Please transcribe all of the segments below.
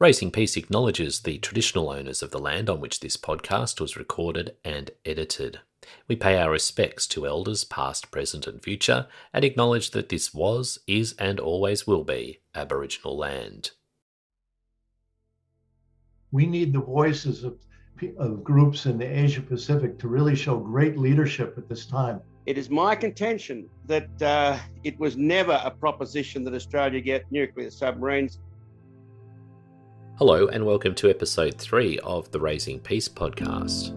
Raising Peace acknowledges the traditional owners of the land on which this podcast was recorded and edited. We pay our respects to elders past, present, and future, and acknowledge that this was, is, and always will be Aboriginal land. We need the voices of, of groups in the Asia Pacific to really show great leadership at this time. It is my contention that uh, it was never a proposition that Australia get nuclear submarines. Hello, and welcome to episode 3 of the Raising Peace podcast.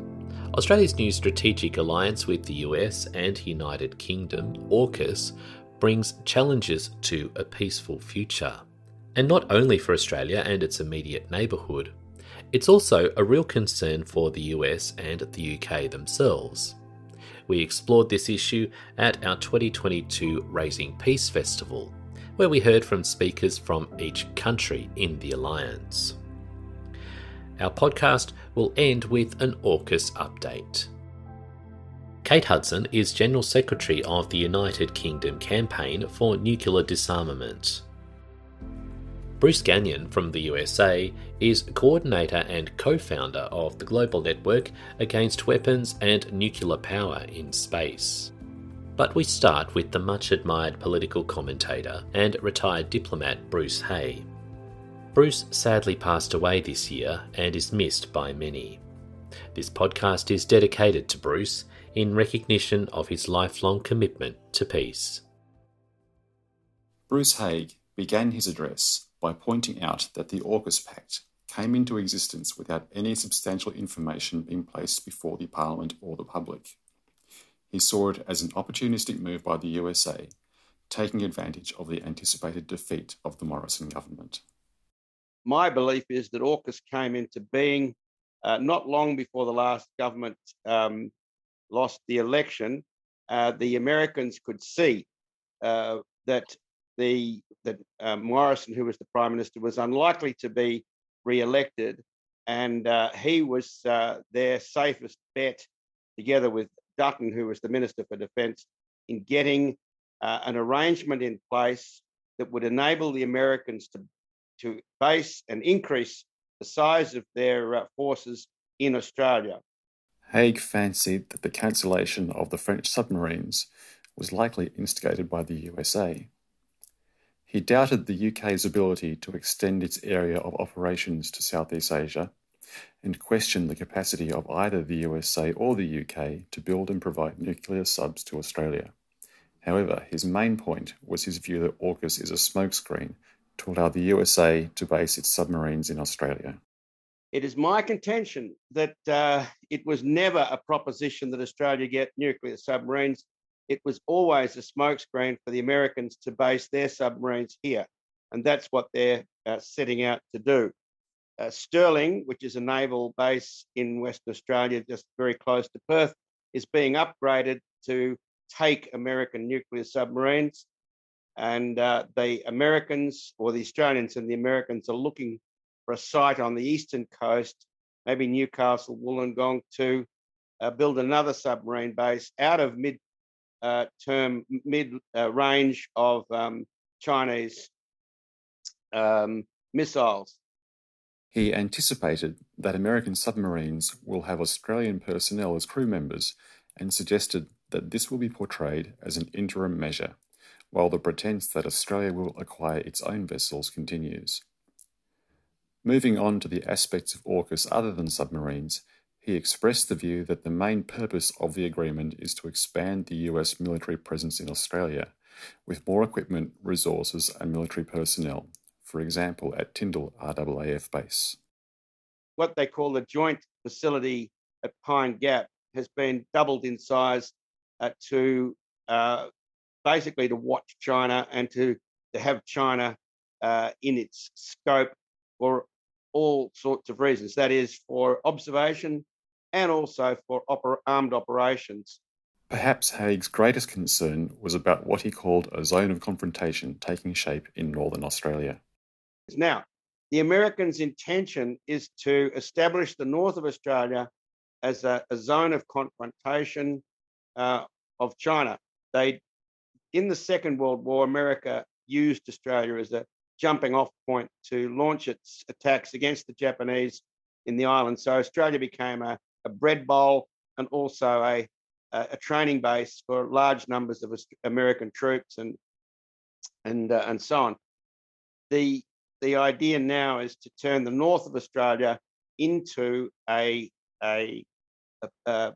Australia's new strategic alliance with the US and United Kingdom, AUKUS, brings challenges to a peaceful future. And not only for Australia and its immediate neighbourhood, it's also a real concern for the US and the UK themselves. We explored this issue at our 2022 Raising Peace Festival, where we heard from speakers from each country in the Alliance. Our podcast will end with an AUKUS update. Kate Hudson is General Secretary of the United Kingdom Campaign for Nuclear Disarmament. Bruce Gagnon from the USA is coordinator and co founder of the Global Network Against Weapons and Nuclear Power in Space. But we start with the much admired political commentator and retired diplomat Bruce Haigh. Bruce sadly passed away this year and is missed by many. This podcast is dedicated to Bruce in recognition of his lifelong commitment to peace. Bruce Haigh began his address by pointing out that the AUKUS Pact came into existence without any substantial information being placed before the Parliament or the public. He saw it as an opportunistic move by the USA, taking advantage of the anticipated defeat of the Morrison government. My belief is that AUKUS came into being uh, not long before the last government um, lost the election. Uh, the Americans could see uh, that the that uh, Morrison, who was the prime minister, was unlikely to be re-elected, and uh, he was uh, their safest bet, together with Dutton, who was the Minister for Defence, in getting uh, an arrangement in place that would enable the Americans to, to base and increase the size of their uh, forces in Australia. Haigh fancied that the cancellation of the French submarines was likely instigated by the USA. He doubted the UK's ability to extend its area of operations to Southeast Asia and questioned the capacity of either the USA or the UK to build and provide nuclear subs to Australia. However, his main point was his view that AUKUS is a smokescreen to allow the USA to base its submarines in Australia. It is my contention that uh, it was never a proposition that Australia get nuclear submarines. It was always a smokescreen for the Americans to base their submarines here. And that's what they're uh, setting out to do. Uh, Stirling, which is a naval base in Western Australia, just very close to Perth, is being upgraded to take American nuclear submarines. And uh, the Americans, or the Australians and the Americans, are looking for a site on the eastern coast, maybe Newcastle, Wollongong, to uh, build another submarine base out of mid uh, term, mid uh, range of um, Chinese um, missiles. He anticipated that American submarines will have Australian personnel as crew members and suggested that this will be portrayed as an interim measure, while the pretense that Australia will acquire its own vessels continues. Moving on to the aspects of AUKUS other than submarines, he expressed the view that the main purpose of the agreement is to expand the US military presence in Australia, with more equipment, resources, and military personnel, for example, at Tindal RAAF base. What they call the joint facility at Pine Gap has been doubled in size uh, to uh, basically to watch China and to, to have China uh, in its scope for all sorts of reasons. That is for observation and also for oper- armed operations. Perhaps Haigh's greatest concern was about what he called a zone of confrontation taking shape in northern Australia. Now, the Americans' intention is to establish the north of Australia as a, a zone of confrontation uh, of China. They, in the Second World War, America used Australia as a jumping off point to launch its attacks against the Japanese in the island. So Australia became a, a bread bowl and also a, a, training base for large numbers of American troops and and uh, and so on. The the idea now is to turn the north of Australia into a a, a,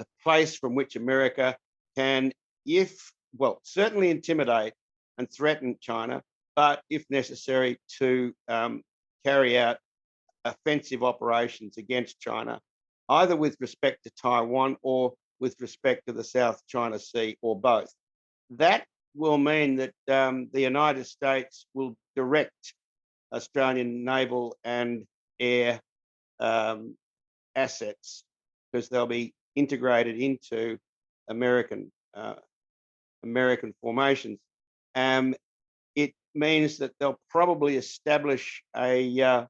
a place from which America can, if well, certainly intimidate and threaten China, but if necessary, to um, carry out offensive operations against China, either with respect to Taiwan or with respect to the South China Sea or both. That will mean that um, the United States will direct Australian naval and air um, assets because they'll be integrated into American uh, American formations. Um, it means that they'll probably establish a uh,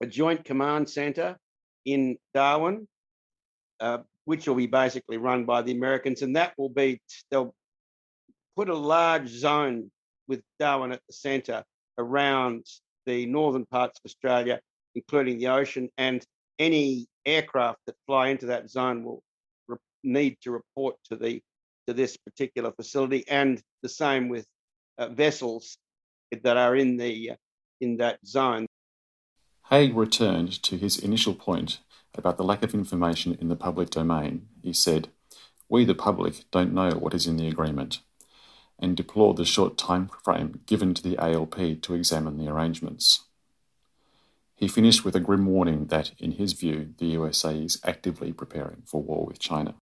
a joint command center in Darwin, uh, which will be basically run by the Americans, and that will be they'll put a large zone with Darwin at the center around the northern parts of Australia, including the ocean, and any aircraft that fly into that zone will need to report to the to this particular facility, and the same with uh, vessels that are in the uh, in that zone. Haigh returned to his initial point about the lack of information in the public domain. He said, "We, the public, don't know what is in the agreement." And deplored the short time frame given to the ALP to examine the arrangements. He finished with a grim warning that, in his view, the USA is actively preparing for war with China.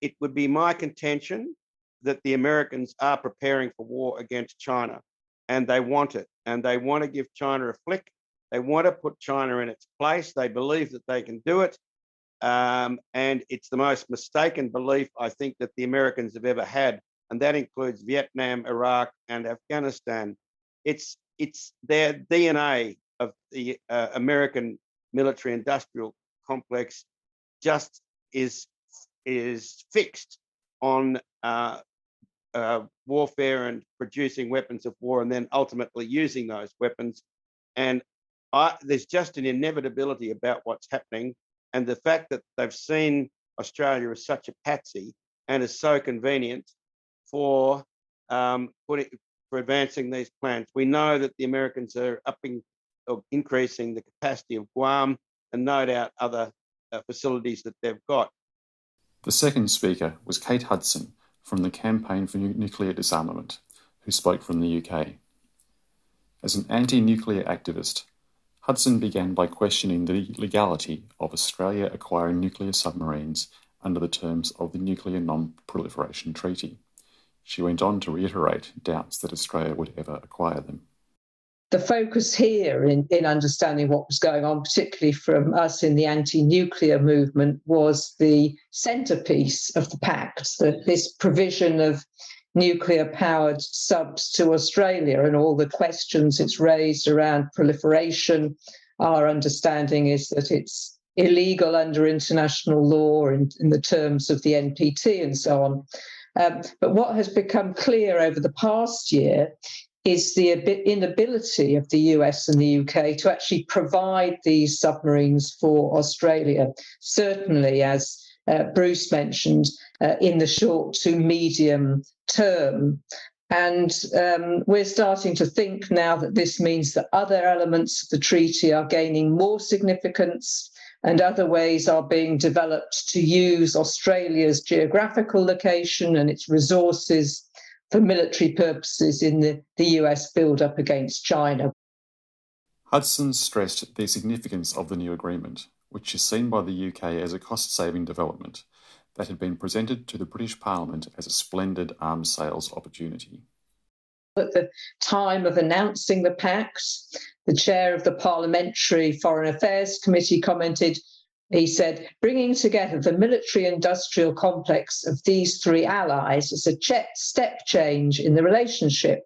It would be my contention that the Americans are preparing for war against China and they want it. And they want to give China a flick. They want to put China in its place. They believe that they can do it. Um, and it's the most mistaken belief I think that the Americans have ever had and that includes Vietnam, Iraq, and Afghanistan. It's it's their DNA of the uh, American military-industrial complex just is is fixed on uh, uh, warfare and producing weapons of war, and then ultimately using those weapons. And I, there's just an inevitability about what's happening, and the fact that they've seen Australia as such a patsy and is so convenient for um, putting, for advancing these plans. We know that the Americans are upping or increasing the capacity of Guam and no doubt other uh, facilities that they've got. The second speaker was Kate Hudson from the Campaign for Nuclear Disarmament, who spoke from the UK. As an anti nuclear activist, Hudson began by questioning the legality of Australia acquiring nuclear submarines under the terms of the Nuclear Non Proliferation Treaty. She went on to reiterate doubts that Australia would ever acquire them. The focus here in, in understanding what was going on, particularly from us in the anti nuclear movement, was the centerpiece of the pact, that this provision of nuclear powered subs to Australia and all the questions it's raised around proliferation. Our understanding is that it's illegal under international law in, in the terms of the NPT and so on. Um, but what has become clear over the past year is the inability of the US and the UK to actually provide these submarines for Australia. Certainly, as uh, Bruce mentioned, uh, in the short to medium term. And um, we're starting to think now that this means that other elements of the treaty are gaining more significance and other ways are being developed to use Australia's geographical location and its resources for military purposes in the, the US build up against China. Hudson stressed the significance of the new agreement, which is seen by the UK as a cost saving development that had been presented to the British Parliament as a splendid arms sales opportunity. At the time of announcing the pact, the chair of the Parliamentary Foreign Affairs Committee commented, he said, bringing together the military industrial complex of these three allies is a step change in the relationship.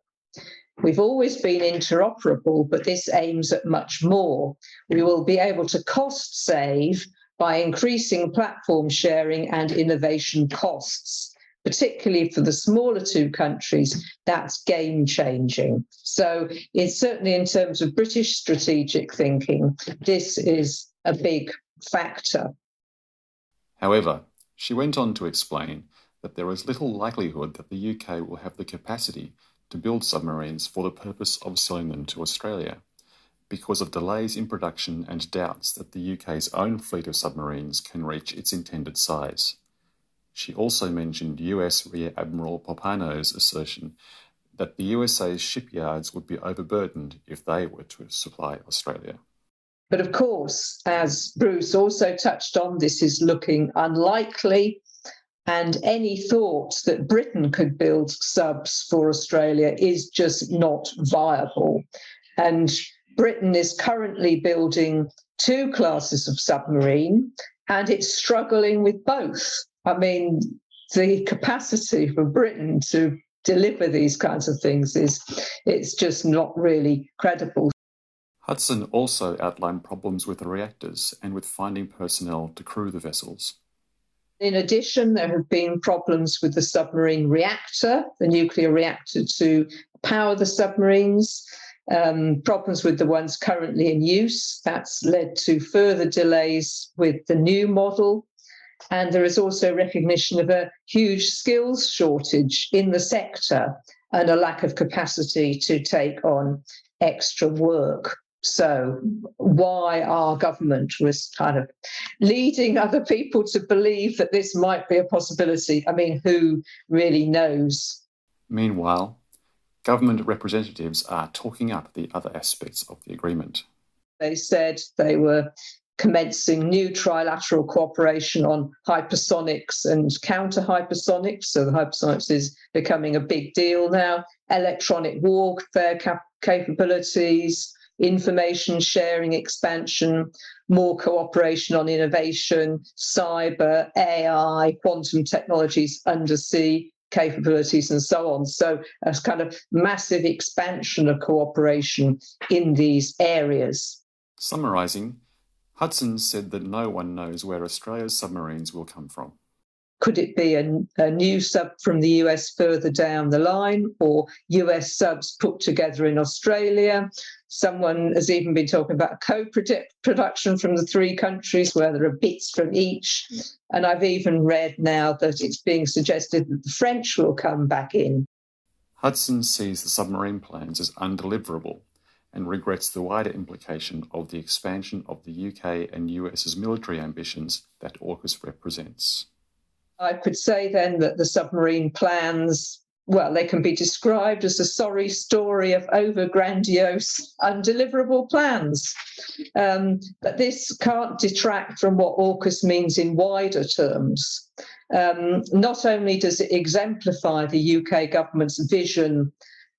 We've always been interoperable, but this aims at much more. We will be able to cost save by increasing platform sharing and innovation costs. Particularly for the smaller two countries, that's game changing. So, it's certainly in terms of British strategic thinking, this is a big factor. However, she went on to explain that there is little likelihood that the UK will have the capacity to build submarines for the purpose of selling them to Australia because of delays in production and doubts that the UK's own fleet of submarines can reach its intended size. She also mentioned US Rear Admiral Pappano's assertion that the USA's shipyards would be overburdened if they were to supply Australia. But of course, as Bruce also touched on, this is looking unlikely. And any thought that Britain could build subs for Australia is just not viable. And Britain is currently building two classes of submarine and it's struggling with both. I mean, the capacity for Britain to deliver these kinds of things is it's just not really credible. Hudson also outlined problems with the reactors and with finding personnel to crew the vessels. In addition, there have been problems with the submarine reactor, the nuclear reactor to power the submarines um, problems with the ones currently in use. That's led to further delays with the new model. And there is also recognition of a huge skills shortage in the sector and a lack of capacity to take on extra work. So, why our government was kind of leading other people to believe that this might be a possibility? I mean, who really knows? Meanwhile, government representatives are talking up the other aspects of the agreement. They said they were commencing new trilateral cooperation on hypersonics and counter hypersonics. So the hypersonics is becoming a big deal now. Electronic warfare cap- capabilities, information sharing expansion, more cooperation on innovation, cyber, AI, quantum technologies, undersea capabilities and so on. So a kind of massive expansion of cooperation in these areas. Summarising, Hudson said that no one knows where Australia's submarines will come from. Could it be a, a, new sub from the US further down the line or US subs put together in Australia? Someone has even been talking about co production from the three countries where there are bits from each. And I've even read now that it's being suggested that the French will come back in. Hudson sees the submarine plans as undeliverable and regrets the wider implication of the expansion of the UK and US's military ambitions that AUKUS represents. I could say then that the submarine plans, well, they can be described as a sorry story of over grandiose, undeliverable plans. Um, but this can't detract from what AUKUS means in wider terms. Um, not only does it exemplify the UK government's vision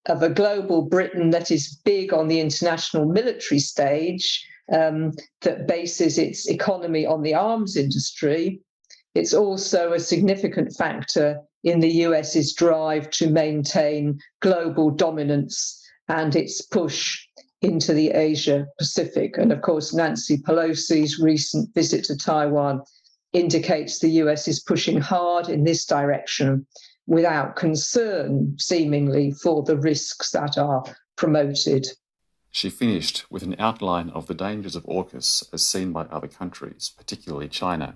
of a global Britain that is big on the international military stage, um, that bases its economy on the arms industry, it's also a significant factor in the US's drive to maintain global dominance and its push into the Asia Pacific. And of course, Nancy Pelosi's recent visit to Taiwan indicates the US is pushing hard in this direction without concern, seemingly, for the risks that are promoted. She finished with an outline of the dangers of AUKUS as seen by other countries, particularly China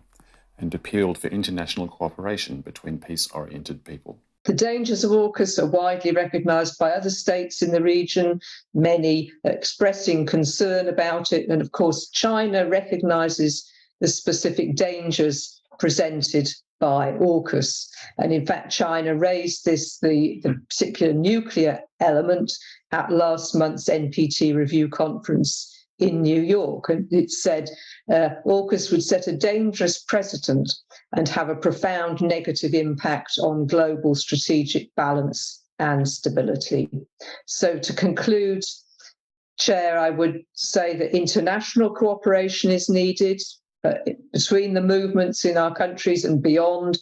and appealed for international cooperation between peace oriented people. The dangers of AUKUS are widely recognised by other states in the region, many expressing concern about it. And of course, China recognises the specific dangers presented by AUKUS. And in fact, China raised this, the, the particular nuclear element, at last month's NPT review conference in New York. And it said uh, AUKUS would set a dangerous precedent and have a profound negative impact on global strategic balance and stability. So, to conclude, Chair, I would say that international cooperation is needed Uh, between the movements in our countries and beyond,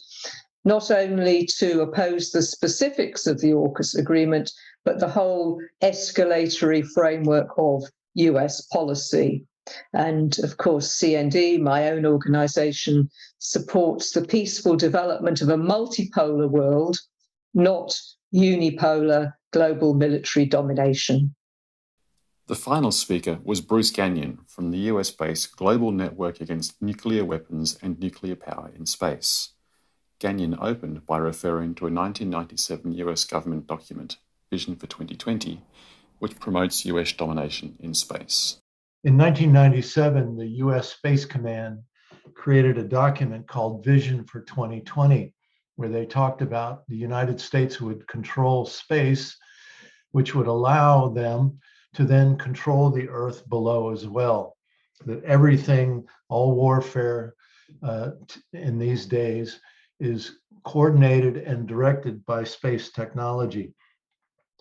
not only to oppose the specifics of the AUKUS agreement, but the whole escalatory framework of US policy. And of course, CND, my own organization, supports the peaceful development of a multipolar world, not unipolar global military domination. The final speaker was Bruce Gagnon from the US based Global Network Against Nuclear Weapons and Nuclear Power in Space. Gagnon opened by referring to a 1997 US government document, Vision for 2020, which promotes US domination in space. In 1997, the US Space Command created a document called Vision for 2020, where they talked about the United States would control space, which would allow them to then control the earth below as well. That everything, all warfare uh, in these days, is coordinated and directed by space technology.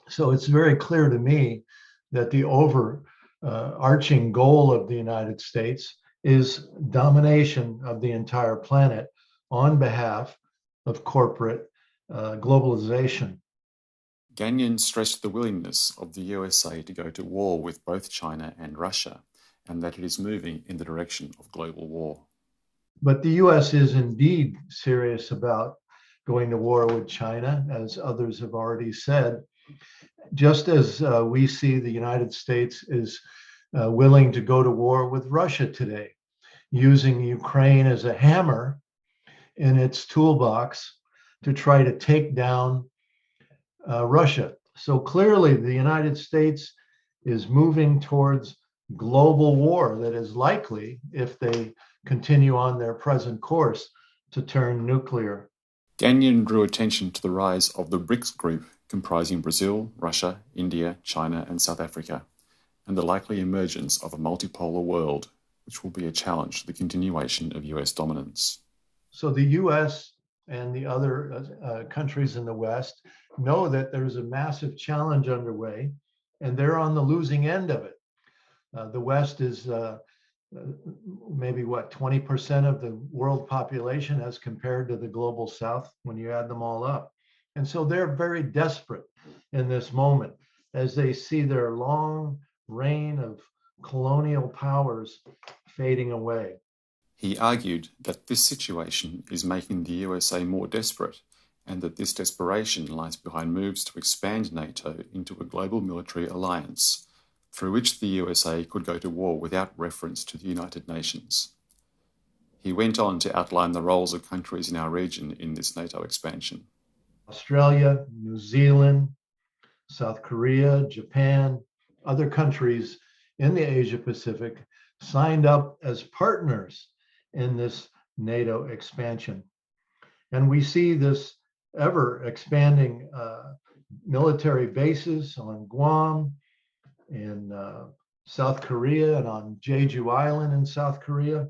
So it's very clear to me that the overarching uh, goal of the United States is domination of the entire planet on behalf of corporate uh, globalization. Gagnon stressed the willingness of the USA to go to war with both China and Russia, and that it is moving in the direction of global war. But the US is indeed serious about going to war with China, as others have already said. Just as uh, we see the United States is uh, willing to go to war with Russia today, using Ukraine as a hammer in its toolbox to try to take down uh, Russia. So clearly, the United States is moving towards global war that is likely, if they continue on their present course, to turn nuclear. Gagnon drew attention to the rise of the BRICS group, comprising Brazil, Russia, India, China, and South Africa, and the likely emergence of a multipolar world, which will be a challenge to the continuation of US dominance. So the US and the other uh, uh, countries in the West know that there's a massive challenge underway, and they're on the losing end of it. Uh, the West is uh, uh maybe what 20% of the world population as compared to the global South when you add them all up. And so they're very desperate in this moment as they see their long reign of colonial powers fading away. He argued that this situation is making the USA more desperate and that this desperation lies behind moves to expand NATO into a global military alliance, through which the USA could go to war without reference to the United Nations. He went on to outline the roles of countries in our region in this NATO expansion. Australia, New Zealand, South Korea, Japan, other countries in the Asia Pacific signed up as partners in this NATO expansion. And we see this ever expanding uh, military bases on Guam, in uh, South Korea, and on Jeju Island in South Korea,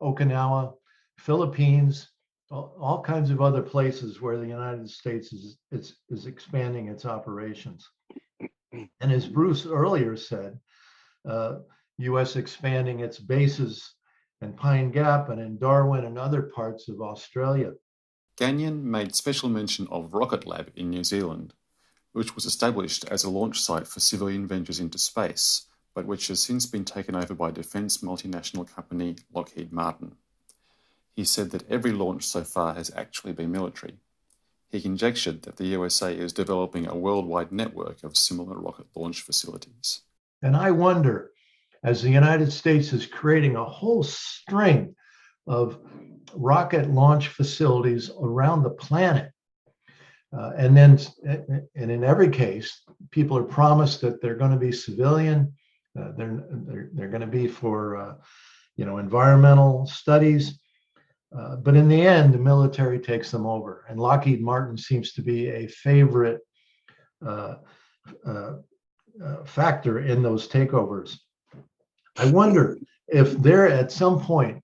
Okinawa, Philippines, all, kinds of other places where the United States is, is, is expanding its operations. And as Bruce earlier said, uh, U.S. expanding its bases in Pine Gap and in Darwin and other parts of Australia. Gagnon made special mention of Rocket Lab in New Zealand, which was established as a launch site for civilian ventures into space, but which has since been taken over by defence multinational company Lockheed Martin. He said that every launch so far has actually been military. He conjectured that the USA is developing a worldwide network of similar rocket launch facilities. And I wonder, as the United States is creating a whole string of rocket launch facilities around the planet. Uh, and then, and in every case, people are promised that they're going to be civilian, uh, they're, they're, they're going to be for, uh, you know, environmental studies. Uh, but in the end, the military takes them over. And Lockheed Martin seems to be a favorite uh, uh, factor in those takeovers. I wonder if they're at some point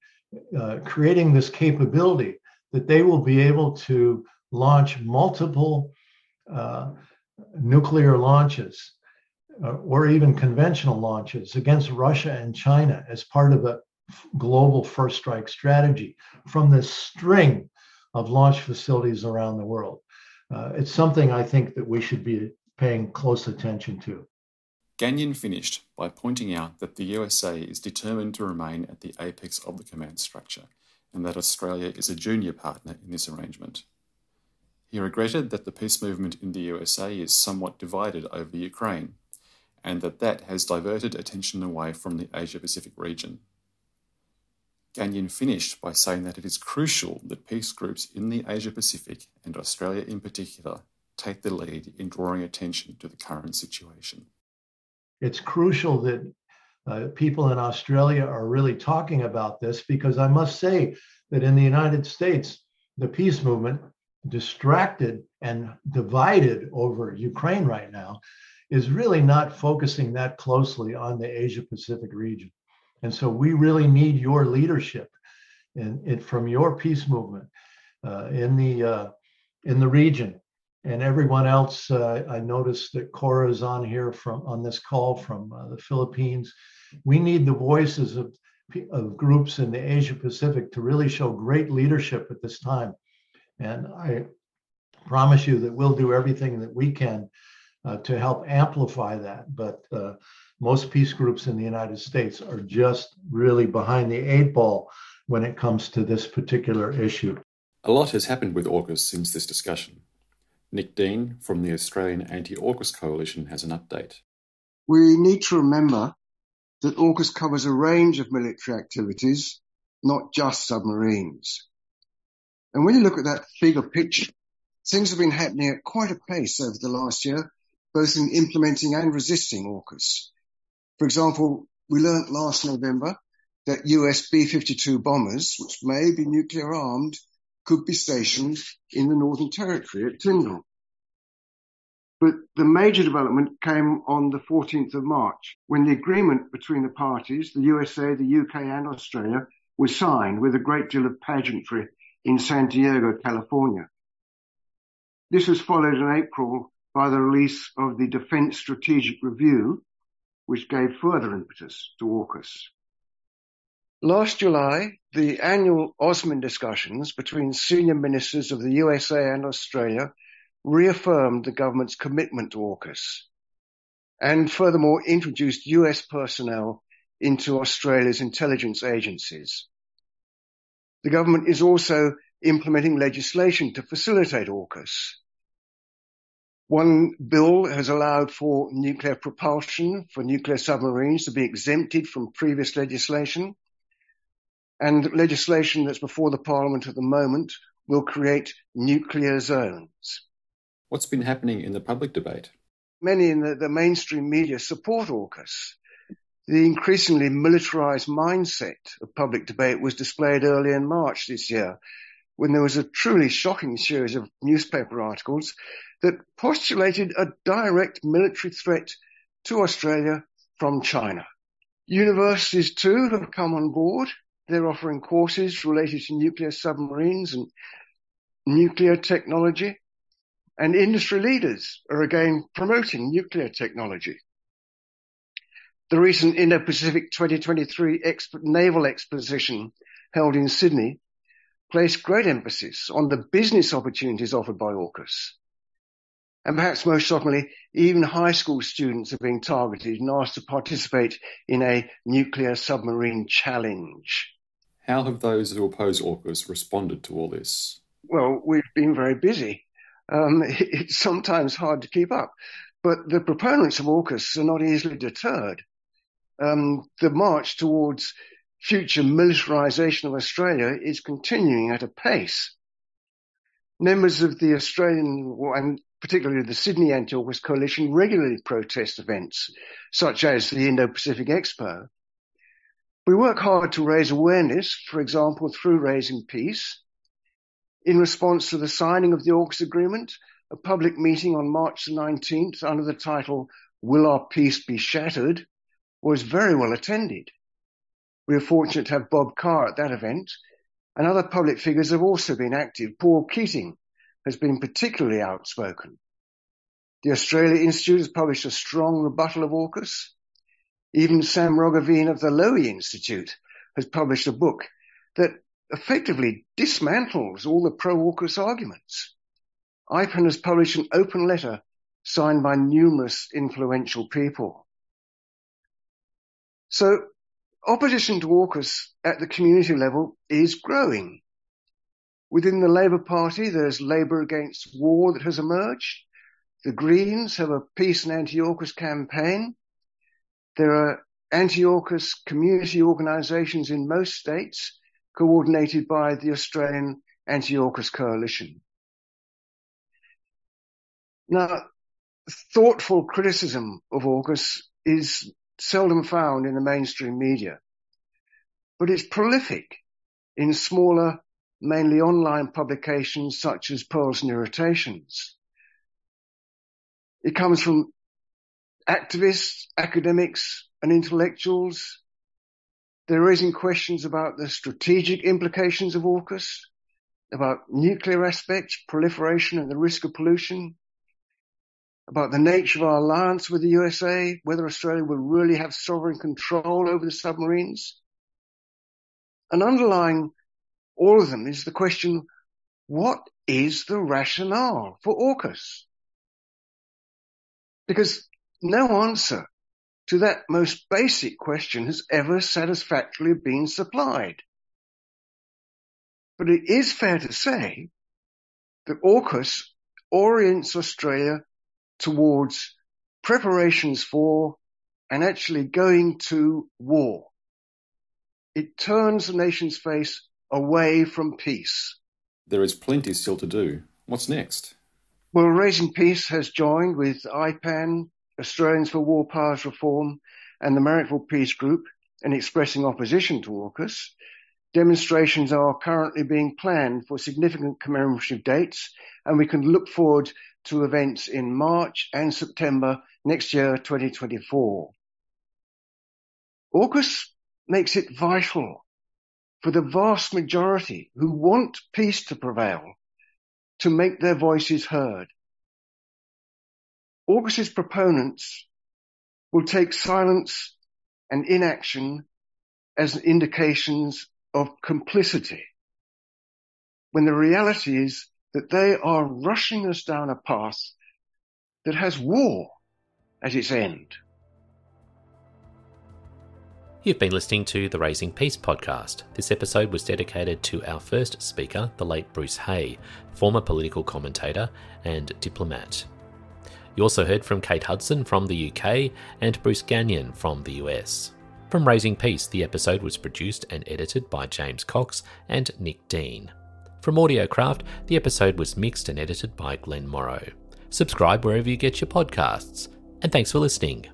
uh, creating this capability that they will be able to launch multiple uh, nuclear launches uh, or even conventional launches against Russia and China as part of a global first strike strategy from this string of launch facilities around the world. Uh, it's something I think that we should be paying close attention to. Gagnon finished by pointing out that the USA is determined to remain at the apex of the command structure and that Australia is a junior partner in this arrangement. He regretted that the peace movement in the USA is somewhat divided over Ukraine, and that that has diverted attention away from the Asia Pacific region. Gagnon finished by saying that it is crucial that peace groups in the Asia Pacific, and Australia in particular, take the lead in drawing attention to the current situation. It's crucial that uh, people in Australia are really talking about this because I must say that in the United States, the peace movement distracted and divided over Ukraine right now is really not focusing that closely on the Asia Pacific region. And so we really need your leadership and from your peace movement uh, in the uh, in the region. And everyone else, uh, I noticed that Cora is on here from on this call from uh, the Philippines. We need the voices of of groups in the Asia Pacific to really show great leadership at this time. And I promise you that we'll do everything that we can uh, to help amplify that. But uh, most peace groups in the United States are just really behind the eight ball when it comes to this particular issue. A lot has happened with AUKUS since this discussion. Nick Dean from the Australian Anti AUKUS Coalition has an update. We need to remember that AUKUS covers a range of military activities, not just submarines. And when you look at that bigger picture, things have been happening at quite a pace over the last year, both in implementing and resisting AUKUS. For example, we learnt last November that US B-52 bombers, which may be nuclear armed, could be stationed in the Northern Territory at Tindal. But the major development came on the 14th of March when the agreement between the parties, the USA, the UK and Australia, was signed with a great deal of pageantry in San Diego, California. This was followed in April by the release of the Defence Strategic Review, which gave further impetus to AUKUS. Last July, the annual AUSMIN discussions between senior ministers of the USA and Australia reaffirmed the government's commitment to AUKUS and furthermore introduced US personnel into Australia's intelligence agencies. The government is also implementing legislation to facilitate AUKUS. One bill has allowed for nuclear propulsion for nuclear submarines to be exempted from previous legislation. And legislation that's before the Parliament at the moment will create nuclear zones. What's been happening in the public debate? Many in the, the mainstream media support AUKUS. The increasingly militarized mindset of public debate was displayed early in March this year when there was a truly shocking series of newspaper articles that postulated a direct military threat to Australia from China. Universities too have come on board. They're offering courses related to nuclear submarines and nuclear technology. And industry leaders are again promoting nuclear technology. The recent Indo-Pacific 2023 Expo- Naval Exposition held in Sydney placed great emphasis on the business opportunities offered by AUKUS. And perhaps most shockingly, even high school students are being targeted and asked to participate in a nuclear submarine challenge. How have those who oppose AUKUS responded to all this? Well, we've been very busy um, it's sometimes hard to keep up. But the proponents of AUKUS are not easily deterred. Um, the march towards future militarisation of Australia is continuing at a pace. Members of the Australian and particularly the Sydney Anti-AUKUS Coalition regularly protest events such as the Indo-Pacific Expo. We work hard to raise awareness, for example, through Raising Peace, in response to the signing of the AUKUS agreement, a public meeting on March the 19th under the title Will Our Peace Be Shattered was very well attended. We are fortunate to have Bob Carr at that event, and other public figures have also been active. Paul Keating has been particularly outspoken. The Australia Institute has published a strong rebuttal of AUKUS. Even Sam Roggeveen of the Lowy Institute has published a book that effectively dismantles all the pro-AUKUS arguments. IPAN has published an open letter signed by numerous influential people. So opposition to AUKUS at the community level is growing. Within the Labour Party, there's Labour Against War that has emerged. The Greens have a peace and anti-AUKUS campaign. There are anti-AUKUS community organisations in most states coordinated by the Australian Anti-AUKUS Coalition. Now, thoughtful criticism of AUKUS is seldom found in the mainstream media, but it's prolific in smaller, mainly online publications such as Pearls and Irritations. It comes from activists, academics, and intellectuals. They're raising questions about the strategic implications of AUKUS, about nuclear aspects, proliferation, and the risk of pollution, about the nature of our alliance with the USA, whether Australia will really have sovereign control over the submarines. And underlying all of them is the question, what is the rationale for AUKUS? Because no answer to that most basic question has ever satisfactorily been supplied. But it is fair to say that AUKUS orients Australia towards preparations for and actually going to war. It turns the nation's face away from peace. There is plenty still to do. What's next? Well, Raising Peace has joined with IPAN, Australians for War Powers Reform, and the Marrickville Peace Group in expressing opposition to AUKUS. Demonstrations are currently being planned for significant commemorative dates, and we can look forward to events in March and September next year, 2024. AUKUS makes it vital for the vast majority who want peace to prevail to make their voices heard. AUKUS's proponents will take silence and inaction as indications of complicity when the reality is that they are rushing us down a path that has war at its end. You've been listening to the Raising Peace podcast. This episode was dedicated to our first speaker, the late Bruce Haigh, former political commentator and diplomat. You also heard from Kate Hudson from the UK and Bruce Gagnon from the US. From Raising Peace, the episode was produced and edited by James Cox and Nick Dean. From Audiocraft, the episode was mixed and edited by Glenn Morrow. Subscribe wherever you get your podcasts, and thanks for listening.